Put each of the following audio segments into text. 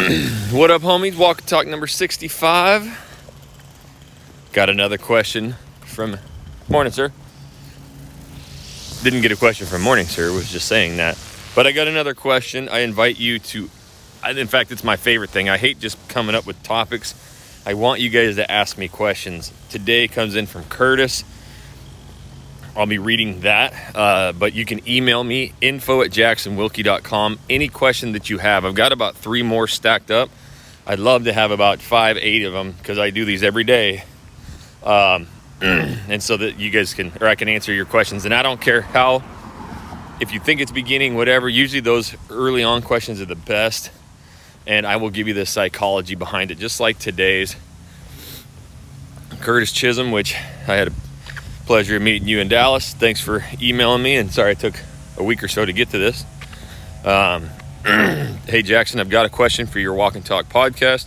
what up, homies? Walk talk number 65. Got another question from Morning, sir. Didn't get a question from Morning, sir. Was just saying that. But I got another question. I invite you to, in fact, it's my favorite thing. I hate just coming up with topics. I want you guys to ask me questions. Today comes in from Curtis. I'll be reading that. Uh, but you can email me info at jacksonwilkey.com. Any question that you have. I've got about three more stacked up. I'd love to have about five, eight of them because I do these every day. Um, and so that you guys can, or I can answer your questions. And I don't care how, if you think it's beginning, whatever, usually those early on questions are the best. And I will give you the psychology behind it, just like today's. Curtis Chisholm, which I had a pleasure of meeting you in Dallas. Thanks for emailing me, and sorry I took a week or so to get to this. Um, hey, Jackson, I've got a question for your Walk and Talk podcast.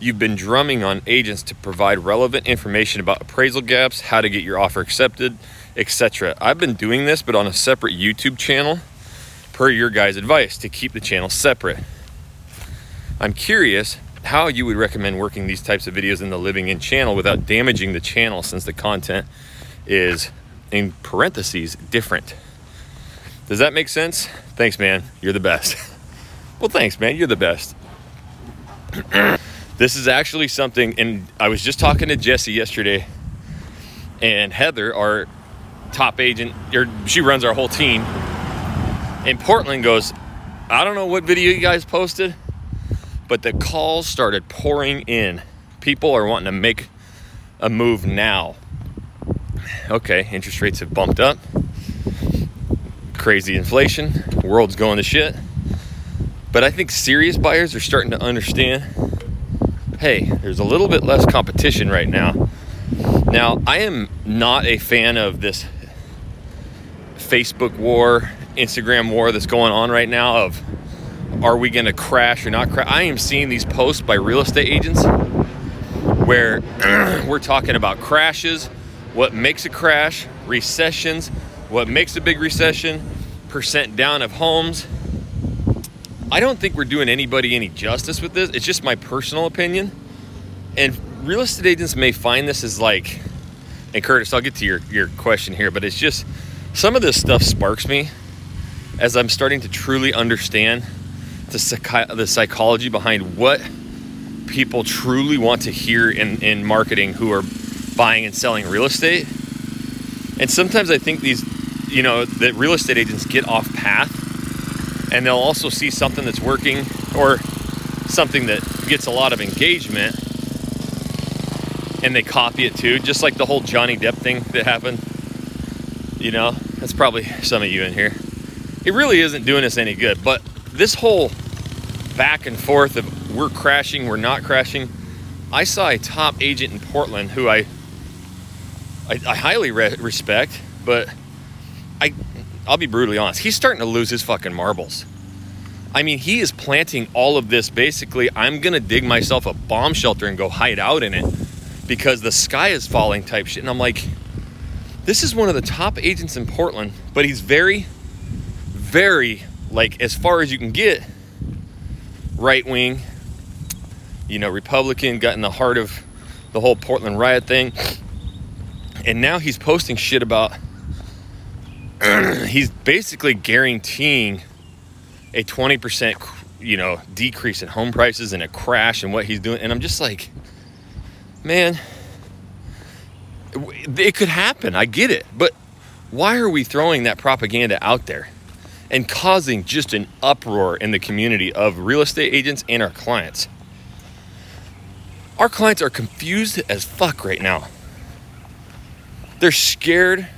You've been drumming on agents to provide relevant information about appraisal gaps, how to get your offer accepted, etc. I've been doing this, but on a separate YouTube channel, per your guys' advice, to keep the channel separate. I'm curious how you would recommend working these types of videos in the living in channel without damaging the channel since the content is in parentheses different. Does that make sense? Thanks, man. You're the best. well, thanks, man. You're the best. this is actually something, and I was just talking to Jesse yesterday, and Heather, our top agent, or she runs our whole team in Portland, goes, I don't know what video you guys posted, but the calls started pouring in. People are wanting to make a move now okay, interest rates have bumped up, crazy inflation, world's going to shit. But I think serious buyers are starting to understand hey, there's a little bit less competition right now. Now, I am not a fan of this Facebook war, Instagram war that's going on right now of are we going to crash or not crash? I am seeing these posts by real estate agents where we're talking about crashes, what makes a crash, recessions, what makes a big recession, percent down of homes. I don't think we're doing anybody any justice with this. It's just my personal opinion. And real estate agents may find this as like, and Curtis, I'll get to your, your question here, but it's just some of this stuff sparks me as I'm starting to truly understand the, the psychology behind what people truly want to hear in, in marketing who are buying and selling real estate. And sometimes I think these, you know, that real estate agents get off path and they'll also see something that's working or something that gets a lot of engagement and they copy it too, just like the whole Johnny Depp thing that happened. You know, that's probably some of you in here. It really isn't doing us any good, but this whole back and forth of we're crashing, we're not crashing. I saw a top agent in Portland who I I, I highly re- respect, but I I'll be brutally honest. He's starting to lose his fucking marbles. I mean, he is planting all of this. Basically, I'm gonna dig myself a bomb shelter and go hide out in it because the sky is falling type shit. And I'm like, this is one of the top agents in Portland, but he's very, very like as far as you can get right wing, you know, Republican, got in the heart of the whole Portland riot thing. And now he's posting shit about he's basically guaranteeing a 20% you know decrease in home prices and a crash and what he's doing and I'm just like man it could happen. I get it. But why are we throwing that propaganda out there and causing just an uproar in the community of real estate agents and our clients? Our clients are confused as fuck right now. They're scared.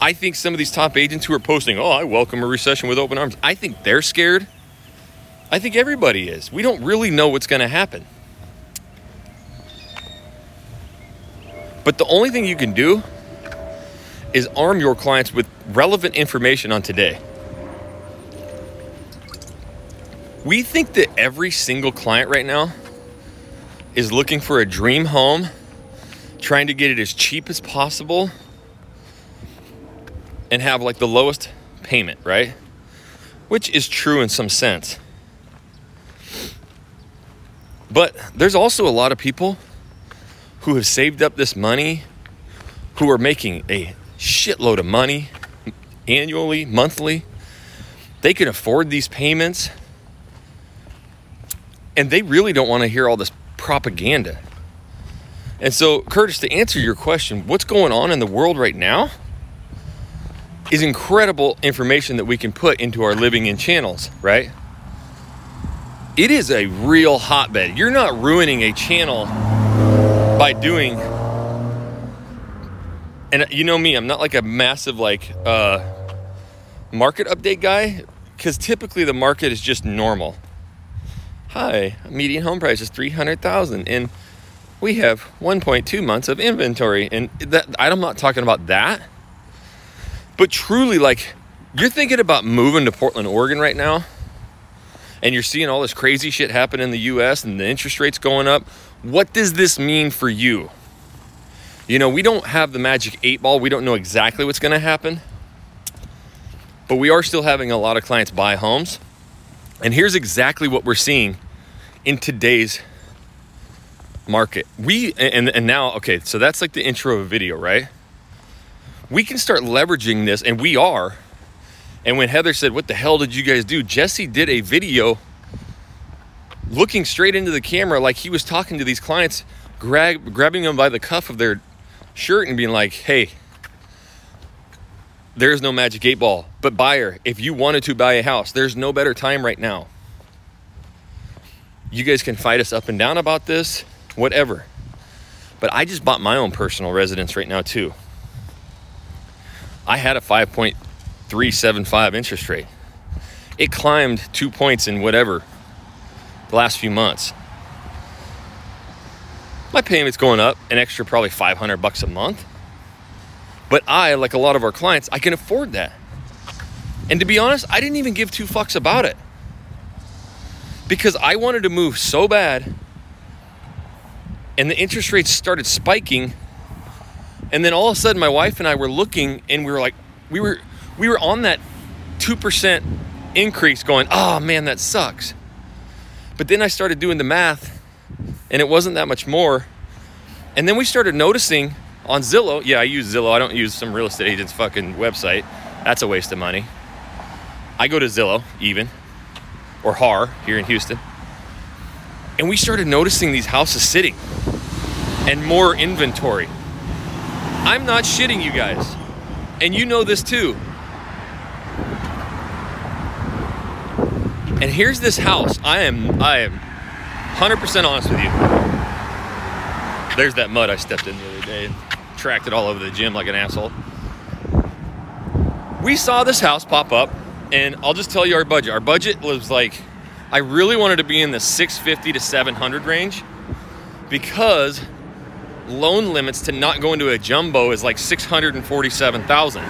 I think some of these top agents who are posting, oh, I welcome a recession with open arms, I think they're scared. I think everybody is. We don't really know what's going to happen. But the only thing you can do is arm your clients with relevant information on today. We think that every single client right now is looking for a dream home trying to get it as cheap as possible and have like the lowest payment, right? Which is true in some sense. But there's also a lot of people who have saved up this money, who are making a shitload of money annually, monthly. They can afford these payments. And they really don't want to hear all this propaganda. And so, Curtis, to answer your question, what's going on in the world right now is incredible information that we can put into our living in channels, right? It is a real hotbed. You're not ruining a channel by doing and you know me, I'm not like a massive like uh market update guy cuz typically the market is just normal. Hi, median home price is 300,000 and we have 1.2 months of inventory and that I'm not talking about that. But truly like you're thinking about moving to Portland, Oregon right now and you're seeing all this crazy shit happen in the US and the interest rates going up. What does this mean for you? You know, we don't have the magic eight ball. We don't know exactly what's going to happen. But we are still having a lot of clients buy homes. And here's exactly what we're seeing in today's market. We and and now okay, so that's like the intro of a video, right? We can start leveraging this and we are. And when Heather said, "What the hell did you guys do?" Jesse did a video looking straight into the camera like he was talking to these clients, grab, grabbing them by the cuff of their shirt and being like, "Hey, there's no magic eight ball. But buyer, if you wanted to buy a house, there's no better time right now. You guys can fight us up and down about this, whatever. But I just bought my own personal residence right now, too. I had a 5.375 interest rate. It climbed two points in whatever the last few months. My payment's going up an extra probably 500 bucks a month. But I, like a lot of our clients, I can afford that. And to be honest, I didn't even give two fucks about it. Because I wanted to move so bad and the interest rates started spiking and then all of a sudden my wife and I were looking and we were like we were we were on that 2% increase going, "Oh man, that sucks." But then I started doing the math and it wasn't that much more. And then we started noticing on Zillow, yeah, I use Zillow. I don't use some real estate agent's fucking website. That's a waste of money. I go to Zillow, even, or HAR here in Houston. And we started noticing these houses sitting and more inventory. I'm not shitting you guys. And you know this too. And here's this house. I am I am 100% honest with you. There's that mud I stepped in the other day and tracked it all over the gym like an asshole. We saw this house pop up, and I'll just tell you our budget. Our budget was like, I really wanted to be in the 650 to 700 range because loan limits to not go into a jumbo is like 647,000.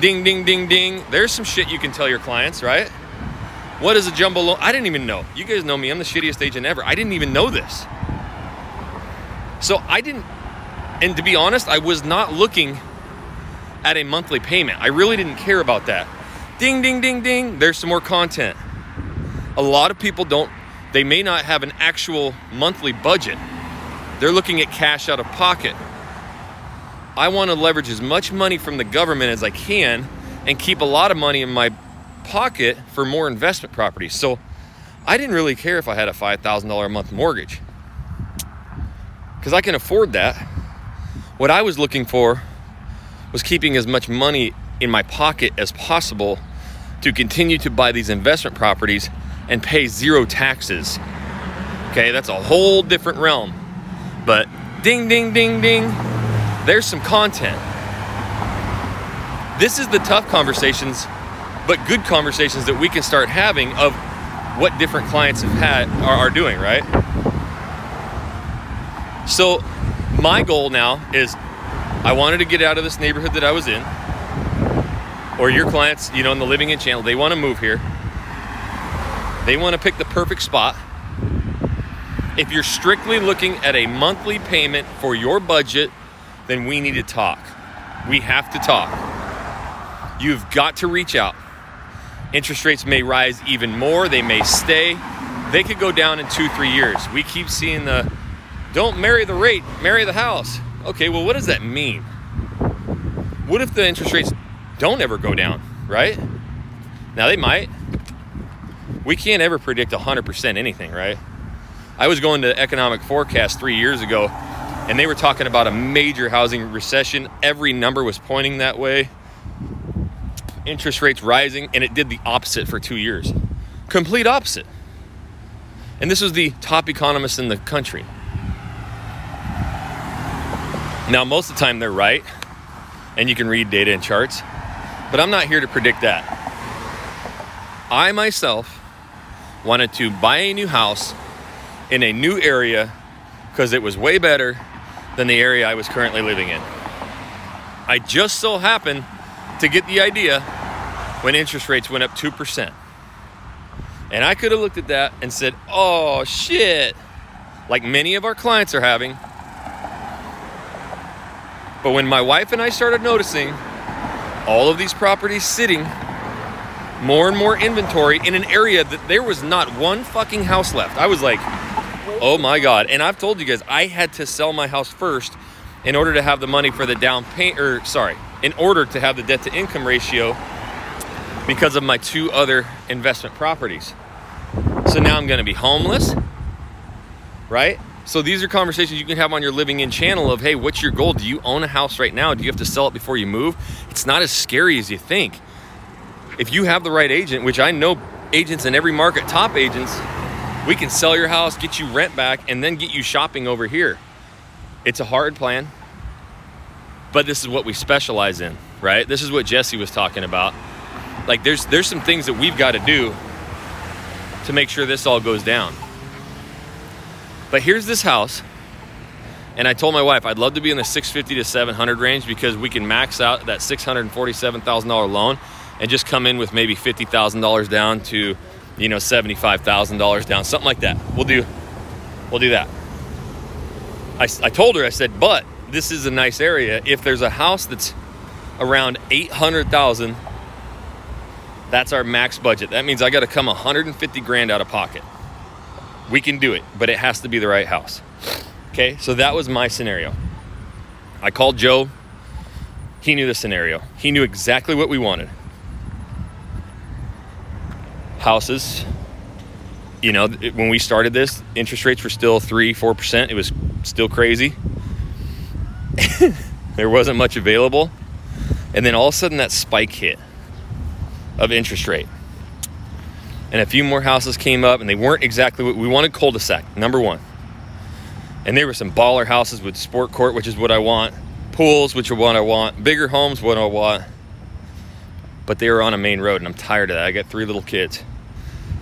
Ding, ding, ding, ding. There's some shit you can tell your clients, right? What is a jumbo loan? I didn't even know. You guys know me. I'm the shittiest agent ever. I didn't even know this. So I didn't, and to be honest, I was not looking at a monthly payment. I really didn't care about that. Ding, ding, ding, ding. There's some more content. A lot of people don't, they may not have an actual monthly budget. They're looking at cash out of pocket. I want to leverage as much money from the government as I can and keep a lot of money in my pocket for more investment properties. So I didn't really care if I had a $5,000 a month mortgage because I can afford that. What I was looking for was keeping as much money in my pocket as possible to continue to buy these investment properties and pay zero taxes. Okay, that's a whole different realm. But ding, ding, ding, ding, there's some content. This is the tough conversations but good conversations that we can start having of what different clients have had are, are doing, right? So my goal now is I wanted to get out of this neighborhood that I was in. Or your clients, you know, in the living in channel, they want to move here. They want to pick the perfect spot. If you're strictly looking at a monthly payment for your budget, then we need to talk. We have to talk. You've got to reach out. Interest rates may rise even more, they may stay. they could go down in two, three years. We keep seeing the don't marry the rate, marry the house. Okay, well, what does that mean? What if the interest rates don't ever go down, right? Now they might. We can't ever predict 100% anything, right? I was going to economic forecast three years ago, and they were talking about a major housing recession. Every number was pointing that way. Interest rates rising, and it did the opposite for two years. Complete opposite. And this was the top economist in the country. Now, most of the time they're right, and you can read data and charts, but I'm not here to predict that. I myself wanted to buy a new house in a new area because it was way better than the area I was currently living in. I just so happened to get the idea when interest rates went up 2%. And I could have looked at that and said, oh shit, like many of our clients are having. But when my wife and I started noticing all of these properties sitting, more and more inventory in an area that there was not one fucking house left, I was like, oh my God. And I've told you guys, I had to sell my house first in order to have the money for the down payment, or sorry, in order to have the debt to income ratio because of my two other investment properties. So now I'm to be homeless, right? So these are conversations you can have on your living in channel of, hey, what's your goal? Do you own a house right now? Do you have to sell it before you move? It's not as scary as you think. If you have the right agent, which I know agents in every market, top agents, we can sell your house, get you rent back, and then get you shopping over here. It's a hard plan, but this is what we specialize in, right? This is what Jesse was talking about like there's there's some things that we've got to do to make sure this all goes down. But here's this house. And I told my wife I'd love to be in the 650 to 700 range because we can max out that $647,000 loan and just come in with maybe $50,000 down to, you know, $75,000 down, something like that. We'll do we'll do that. I, I told her I said, "But this is a nice area. If there's a house that's around 800,000 that's our max budget. That means I got to come 150 grand out of pocket. We can do it, but it has to be the right house. Okay, so that was my scenario. I called Joe. He knew the scenario. He knew exactly what we wanted. Houses. You know, when we started this, interest rates were still 3 4%. It was still crazy. there wasn't much available. And then all of a sudden that spike hit of interest rate. And a few more houses came up, and they weren't exactly what we wanted cul de sac, number one. And there were some baller houses with sport court, which is what I want, pools, which are what I want, bigger homes, what I want. But they were on a main road, and I'm tired of that. I got three little kids.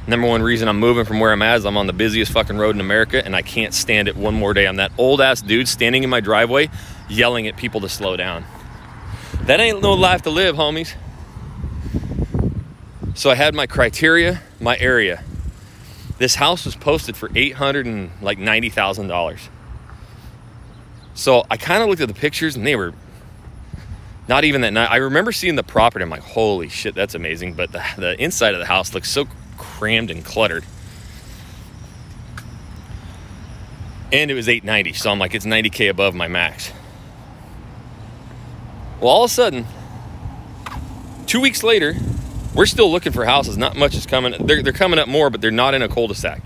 Number one reason I'm moving from where I'm at is I'm on the busiest fucking road in America, and I can't stand it one more day. I'm that old ass dude standing in my driveway yelling at people to slow down. That ain't no life to live, homies. So I had my criteria, my area. This house was posted for eight hundred and like ninety thousand dollars. So I kind of looked at the pictures and they were not even that nice. I remember seeing the property. I'm like, holy shit, that's amazing. But the, the inside of the house looks so crammed and cluttered. And it was 890, so I'm like, it's 90k above my max. Well, all of a sudden, two weeks later, we're still looking for houses. Not much is coming. They're, they're coming up more, but they're not in a cul-de-sac.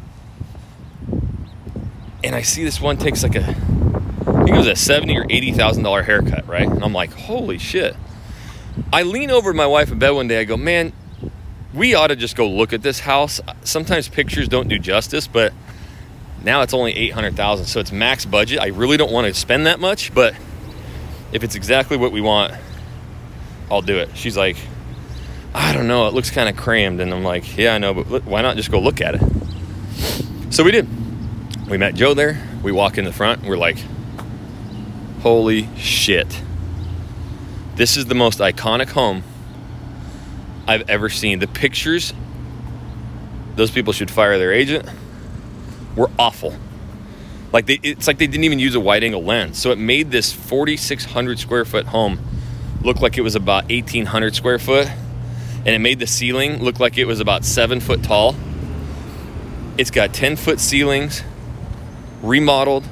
And I see this one takes like a, I think it was a seventy or eighty thousand dollar haircut, right? And I'm like, holy shit. I lean over to my wife in bed one day. I go, man, we ought to just go look at this house. Sometimes pictures don't do justice, but now it's only eight hundred thousand, so it's max budget. I really don't want to spend that much, but if it's exactly what we want, I'll do it. She's like, I don't know, it looks kind of crammed. And I'm like, yeah, I know, but why not just go look at it? So we did. We met Joe there. We walk in the front. we're like, holy shit. This is the most iconic home I've ever seen. The pictures, those people should fire their agent, were awful. Like they, it's like they didn't even use a wide angle lens. So it made this 4,600 square foot home look like it was about 1,800 square foot and it made the ceiling look like it was about seven foot tall. It's got 10 foot ceilings, remodeled,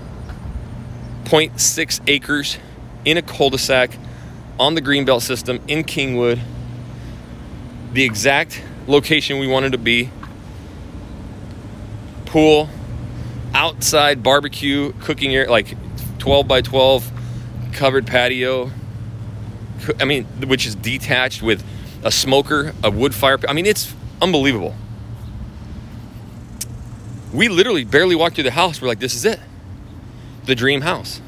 0.6 acres in a cul de sac on the Greenbelt system in Kingwood. The exact location we wanted to be. Pool, outside barbecue, cooking area, like 12 by 12 covered patio. I mean, which is detached with a smoker, a wood fire. I mean, it's unbelievable. We literally barely walked through the house. We're like, this is it. The dream house.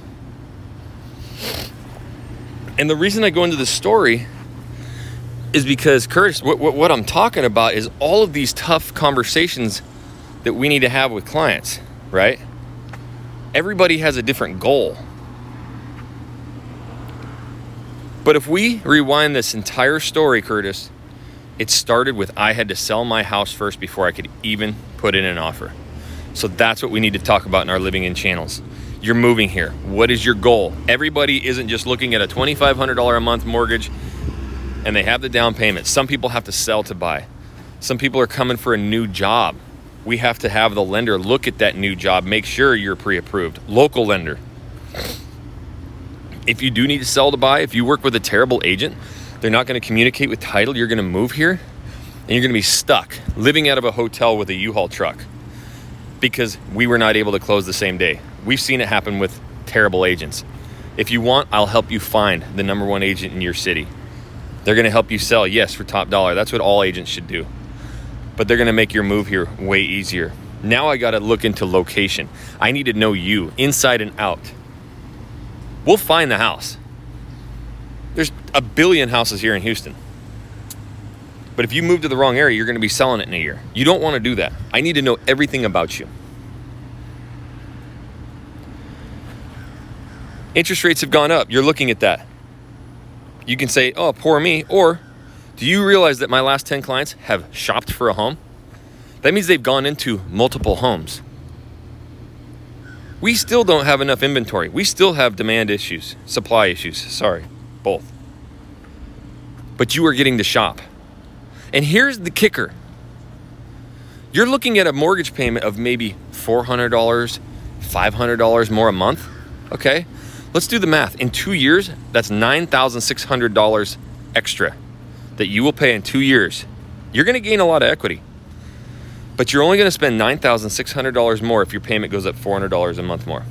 And the reason I go into this story is because, Curtis, what, what, what I'm talking about is all of these tough conversations that we need to have with clients, right? Everybody has a different goal. But if we rewind this entire story, Curtis, it started with I had to sell my house first before I could even put in an offer. So that's what we need to talk about in our living in channels. You're moving here. What is your goal? Everybody isn't just looking at a $2,500 a month mortgage and they have the down payment. Some people have to sell to buy. Some people are coming for a new job. We have to have the lender look at that new job, make sure you're pre approved. Local lender. If you do need to sell to buy, if you work with a terrible agent, they're not going to communicate with title, you're going to move here and you're going to be stuck living out of a hotel with a U-Haul truck because we were not able to close the same day. We've seen it happen with terrible agents. If you want, I'll help you find the number one agent in your city. They're going to help you sell, yes, for top dollar. That's what all agents should do. But they're going to make your move here way easier. Now I got to look into location. I need to know you inside and out. We'll find the house. There's a billion houses here in Houston. But if you move to the wrong area, you're going to be selling it in a year. You don't want to do that. I need to know everything about you. Interest rates have gone up. You're looking at that. You can say, oh, poor me. Or do you realize that my last 10 clients have shopped for a home? That means they've gone into multiple homes. We still don't have enough inventory. We still have demand issues, supply issues. Sorry, both. But you are getting to shop. And here's the kicker you're looking at a mortgage payment of maybe $400, $500 more a month. Okay, let's do the math. In two years, that's $9,600 extra that you will pay in two years. You're going to gain a lot of equity, but you're only going to spend $9,600 more if your payment goes up $400 a month more.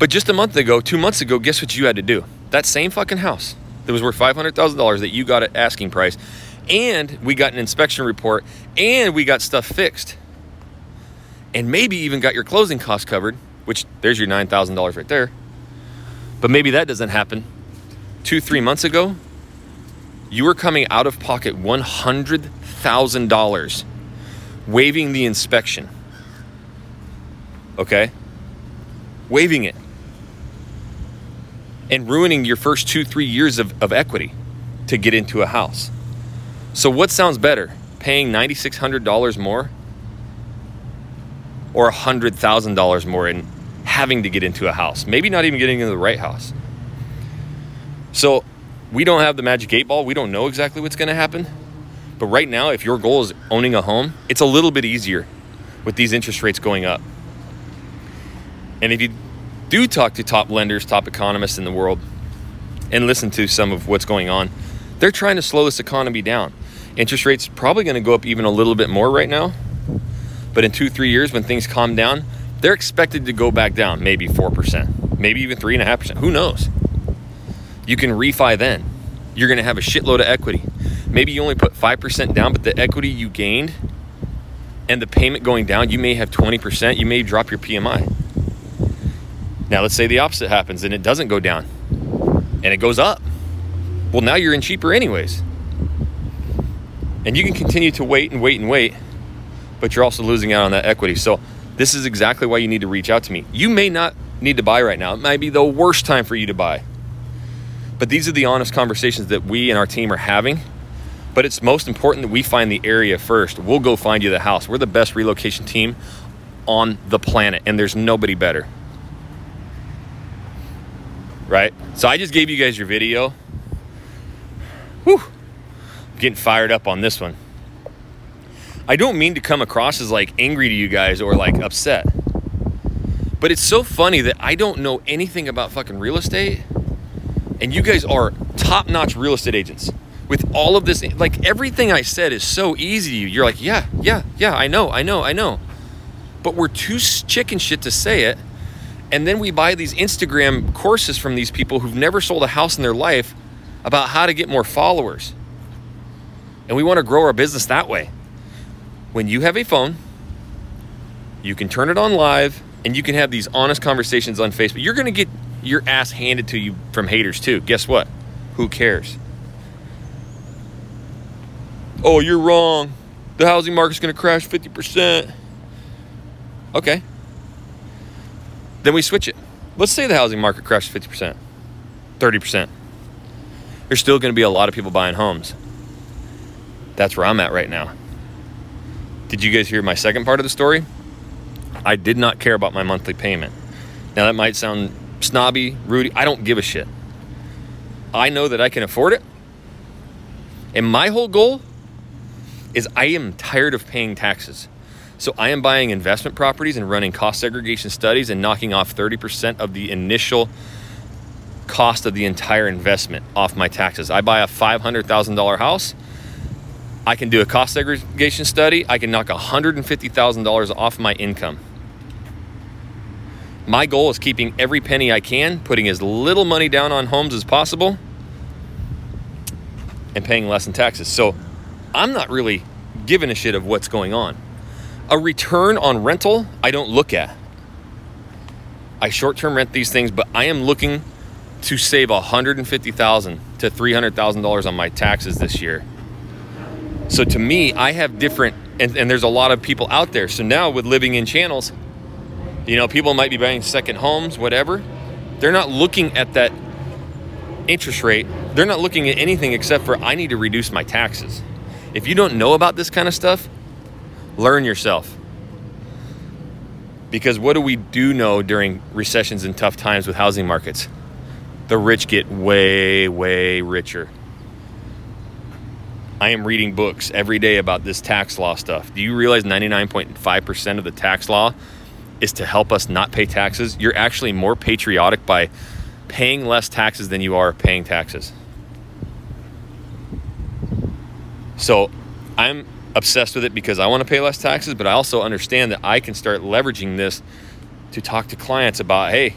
But just a month ago, two months ago, guess what you had to do? That same fucking house that was worth $500,000 that you got at asking price, and we got an inspection report, and we got stuff fixed, and maybe even got your closing costs covered, which there's your $9,000 right there. But maybe that doesn't happen. Two, three months ago, you were coming out of pocket $100,000 waiving the inspection. Okay? Waiving it and ruining your first two, three years of, of equity to get into a house. So, what sounds better? Paying $9,600 more or $100,000 more in having to get into a house? Maybe not even getting into the right house. So, we don't have the magic eight ball. We don't know exactly what's going to happen. But right now, if your goal is owning a home, it's a little bit easier with these interest rates going up. And if you do talk to top lenders, top economists in the world, and listen to some of what's going on, they're trying to slow this economy down. Interest rates probably going to go up even a little bit more right now. But in two, three years, when things calm down, they're expected to go back down, maybe 4%, maybe even 3.5%. Who knows? You can refi then. You're going to have a shitload of equity. Maybe you only put 5% down, but the equity you gained and the payment going down, you may have 20%. You may drop your PMI. Now, let's say the opposite happens and it doesn't go down and it goes up. Well, now you're in cheaper, anyways. And you can continue to wait and wait and wait, but you're also losing out on that equity. So, this is exactly why you need to reach out to me. You may not need to buy right now, it might be the worst time for you to buy. But these are the honest conversations that we and our team are having. But it's most important that we find the area first. We'll go find you the house. We're the best relocation team on the planet, and there's nobody better right? So I just gave you guys your video. Whew, getting fired up on this one. I don't mean to come across as like angry to you guys or like upset. But it's so funny that I don't know anything about fucking real estate and you guys are top-notch real estate agents. With all of this like everything I said is so easy to you. You're like, "Yeah, yeah, yeah, I know, I know, I know." But we're too chicken shit to say it. And then we buy these Instagram courses from these people who've never sold a house in their life about how to get more followers. And we want to grow our business that way. When you have a phone, you can turn it on live and you can have these honest conversations on Facebook. You're going to get your ass handed to you from haters too. Guess what? Who cares? Oh, you're wrong. The housing market's going to crash 50%. Okay. Then we switch it. Let's say the housing market crashes 50%, 30%. There's still going to be a lot of people buying homes. That's where I'm at right now. Did you guys hear my second part of the story? I did not care about my monthly payment. Now, that might sound snobby, Rudy. I don't give a shit. I know that I can afford it. And my whole goal is I am tired of paying taxes. So I am buying investment properties and running cost segregation studies and knocking off 30% of the initial cost of the entire investment off my taxes. I buy a $500,000 house. I can do a cost segregation study. I can knock $150,000 off my income. My goal is keeping every penny I can, putting as little money down on homes as possible, and paying less in taxes. So I'm not really giving a shit of what's going on. A return on rental, I don't look at. I short term rent these things, but I am looking to save 150,000 to $300,000 on my taxes this year. So to me, I have different, and, and there's a lot of people out there. So now with living in channels, you know, people might be buying second homes, whatever. They're not looking at that interest rate. They're not looking at anything except for I need to reduce my taxes. If you don't know about this kind of stuff, learn yourself. Because what do we do know during recessions and tough times with housing markets? The rich get way, way richer. I am reading books every day about this tax law stuff. Do you realize 99.5% of the tax law is to help us not pay taxes, you're actually more patriotic by paying less taxes than you are paying taxes. So I'm obsessed with it because I want to pay less taxes, but I also understand that I can start leveraging this to talk to clients about hey,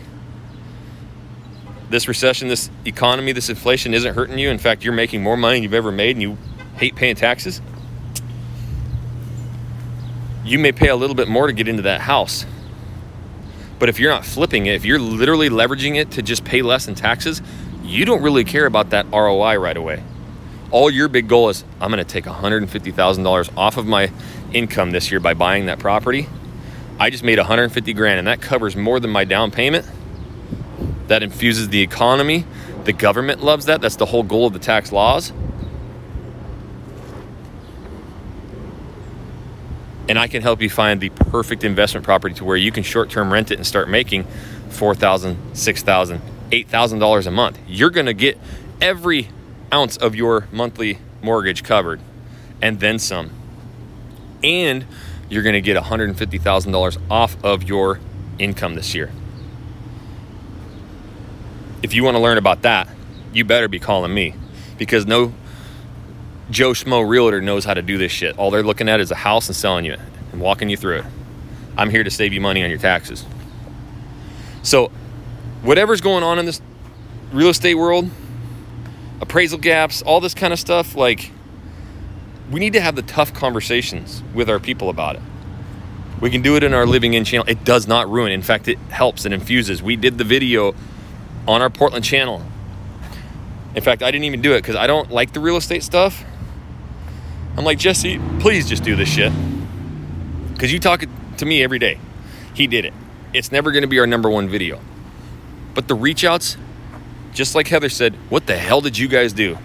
this recession, this economy, this inflation isn't hurting you. In fact, you're making more money than you've ever made and you hate paying taxes. You may pay a little bit more to get into that house but if you're not flipping it, if you're literally leveraging it to just pay less in taxes, you don't really care about that ROI right away. All your big goal is I'm going to take $150,000 off of my income this year by buying that property. I just made 150 grand and that covers more than my down payment. That infuses the economy. The government loves that. That's the whole goal of the tax laws. And I can help you find the perfect investment property to where you can short term rent it and start making $4,000, $6,000, $8,000 a month. You're going to get every ounce of your monthly mortgage covered and then some. And you're going to get $150,000 off of your income this year. If you want to learn about that, you better be calling me because no Joe Schmo realtor knows how to do this shit. All they're looking at is a house and selling you it and walking you through it. I'm here to save you money on your taxes. So, whatever's going on in this real estate world, appraisal gaps, all this kind of stuff, like, we need to have the tough conversations with our people about it. We can do it in our living in channel. It does not ruin. In fact, it helps and infuses. We did the video on our Portland channel. In fact, I didn't even do it because I don't like the real estate stuff. I'm like, Jesse, please just do this shit. Because you talk to me every day. He did it. It's never going to be our number one video. But the reach outs, just like Heather said, what the hell did you guys do?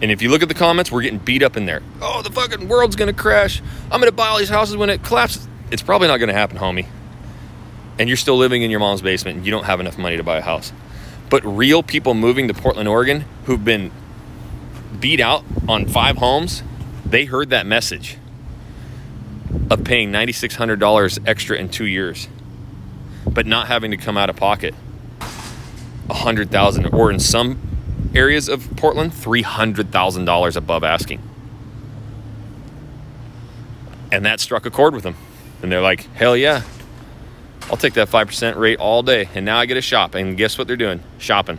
And if you look at the comments, we're getting beat up in there. Oh, the fucking world's gonna crash. I'm gonna buy all these houses when it collapses. It's probably not gonna happen, homie. And you're still living in your mom's basement and you don't have enough money to buy a house. But real people moving to Portland, Oregon, who've been beat out on five homes They heard that message of paying $9,600 extra in two years, but not having to come out of pocket a hundred thousand, or in some areas of Portland, three hundred thousand dollars above asking. And that struck a chord with them, and they're like, "Hell yeah, I'll take that five percent rate all day." And now I get to shop, and guess what they're doing? Shopping.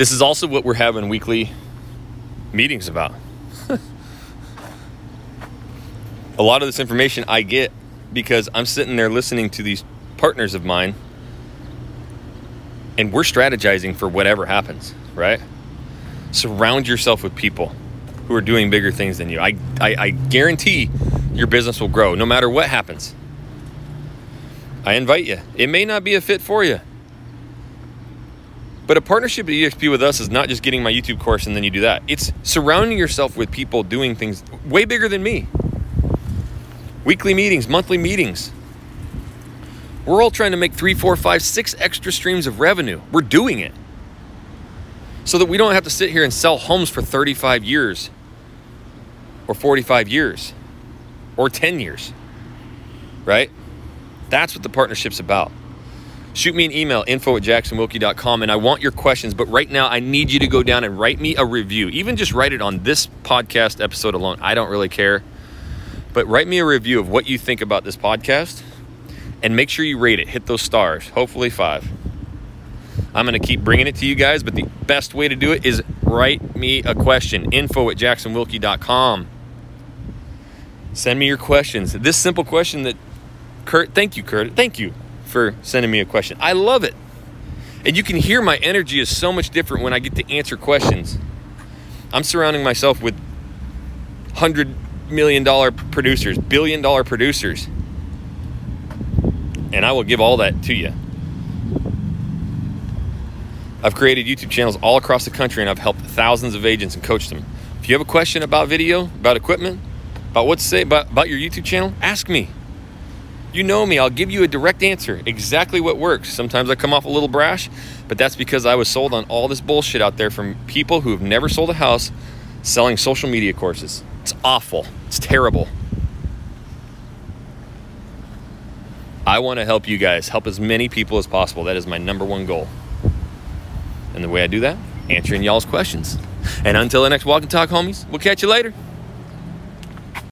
This is also what we're having weekly meetings about. a lot of this information I get because I'm sitting there listening to these partners of mine and we're strategizing for whatever happens, right? Surround yourself with people who are doing bigger things than you. I, I, I guarantee your business will grow no matter what happens. I invite you. It may not be a fit for you. But a partnership at EXP with us is not just getting my YouTube course and then you do that. It's surrounding yourself with people doing things way bigger than me weekly meetings, monthly meetings. We're all trying to make three, four, five, six extra streams of revenue. We're doing it so that we don't have to sit here and sell homes for 35 years or 45 years or 10 years, right? That's what the partnership's about. Shoot me an email, info at jacksonwilkey.com, and I want your questions. But right now, I need you to go down and write me a review. Even just write it on this podcast episode alone. I don't really care. But write me a review of what you think about this podcast and make sure you rate it. Hit those stars, hopefully five. I'm going to keep bringing it to you guys, but the best way to do it is write me a question. Info at jacksonwilkey.com. Send me your questions. This simple question that Kurt, thank you, Kurt. Thank you for sending me a question. I love it. And you can hear my energy is so much different when I get to answer questions. I'm surrounding myself with 100 million dollar producers, billion dollar producers. And I will give all that to you. I've created YouTube channels all across the country and I've helped thousands of agents and coached them. If you have a question about video, about equipment, about what to say about, about your YouTube channel, ask me. You know me, I'll give you a direct answer, exactly what works. Sometimes I come off a little brash, but that's because I was sold on all this bullshit out there from people who have never sold a house selling social media courses. It's awful. It's terrible. I want to help you guys, help as many people as possible. That is my number one goal. And the way I do that, answering y'all's questions. And until the next Walk and Talk, homies, we'll catch you later.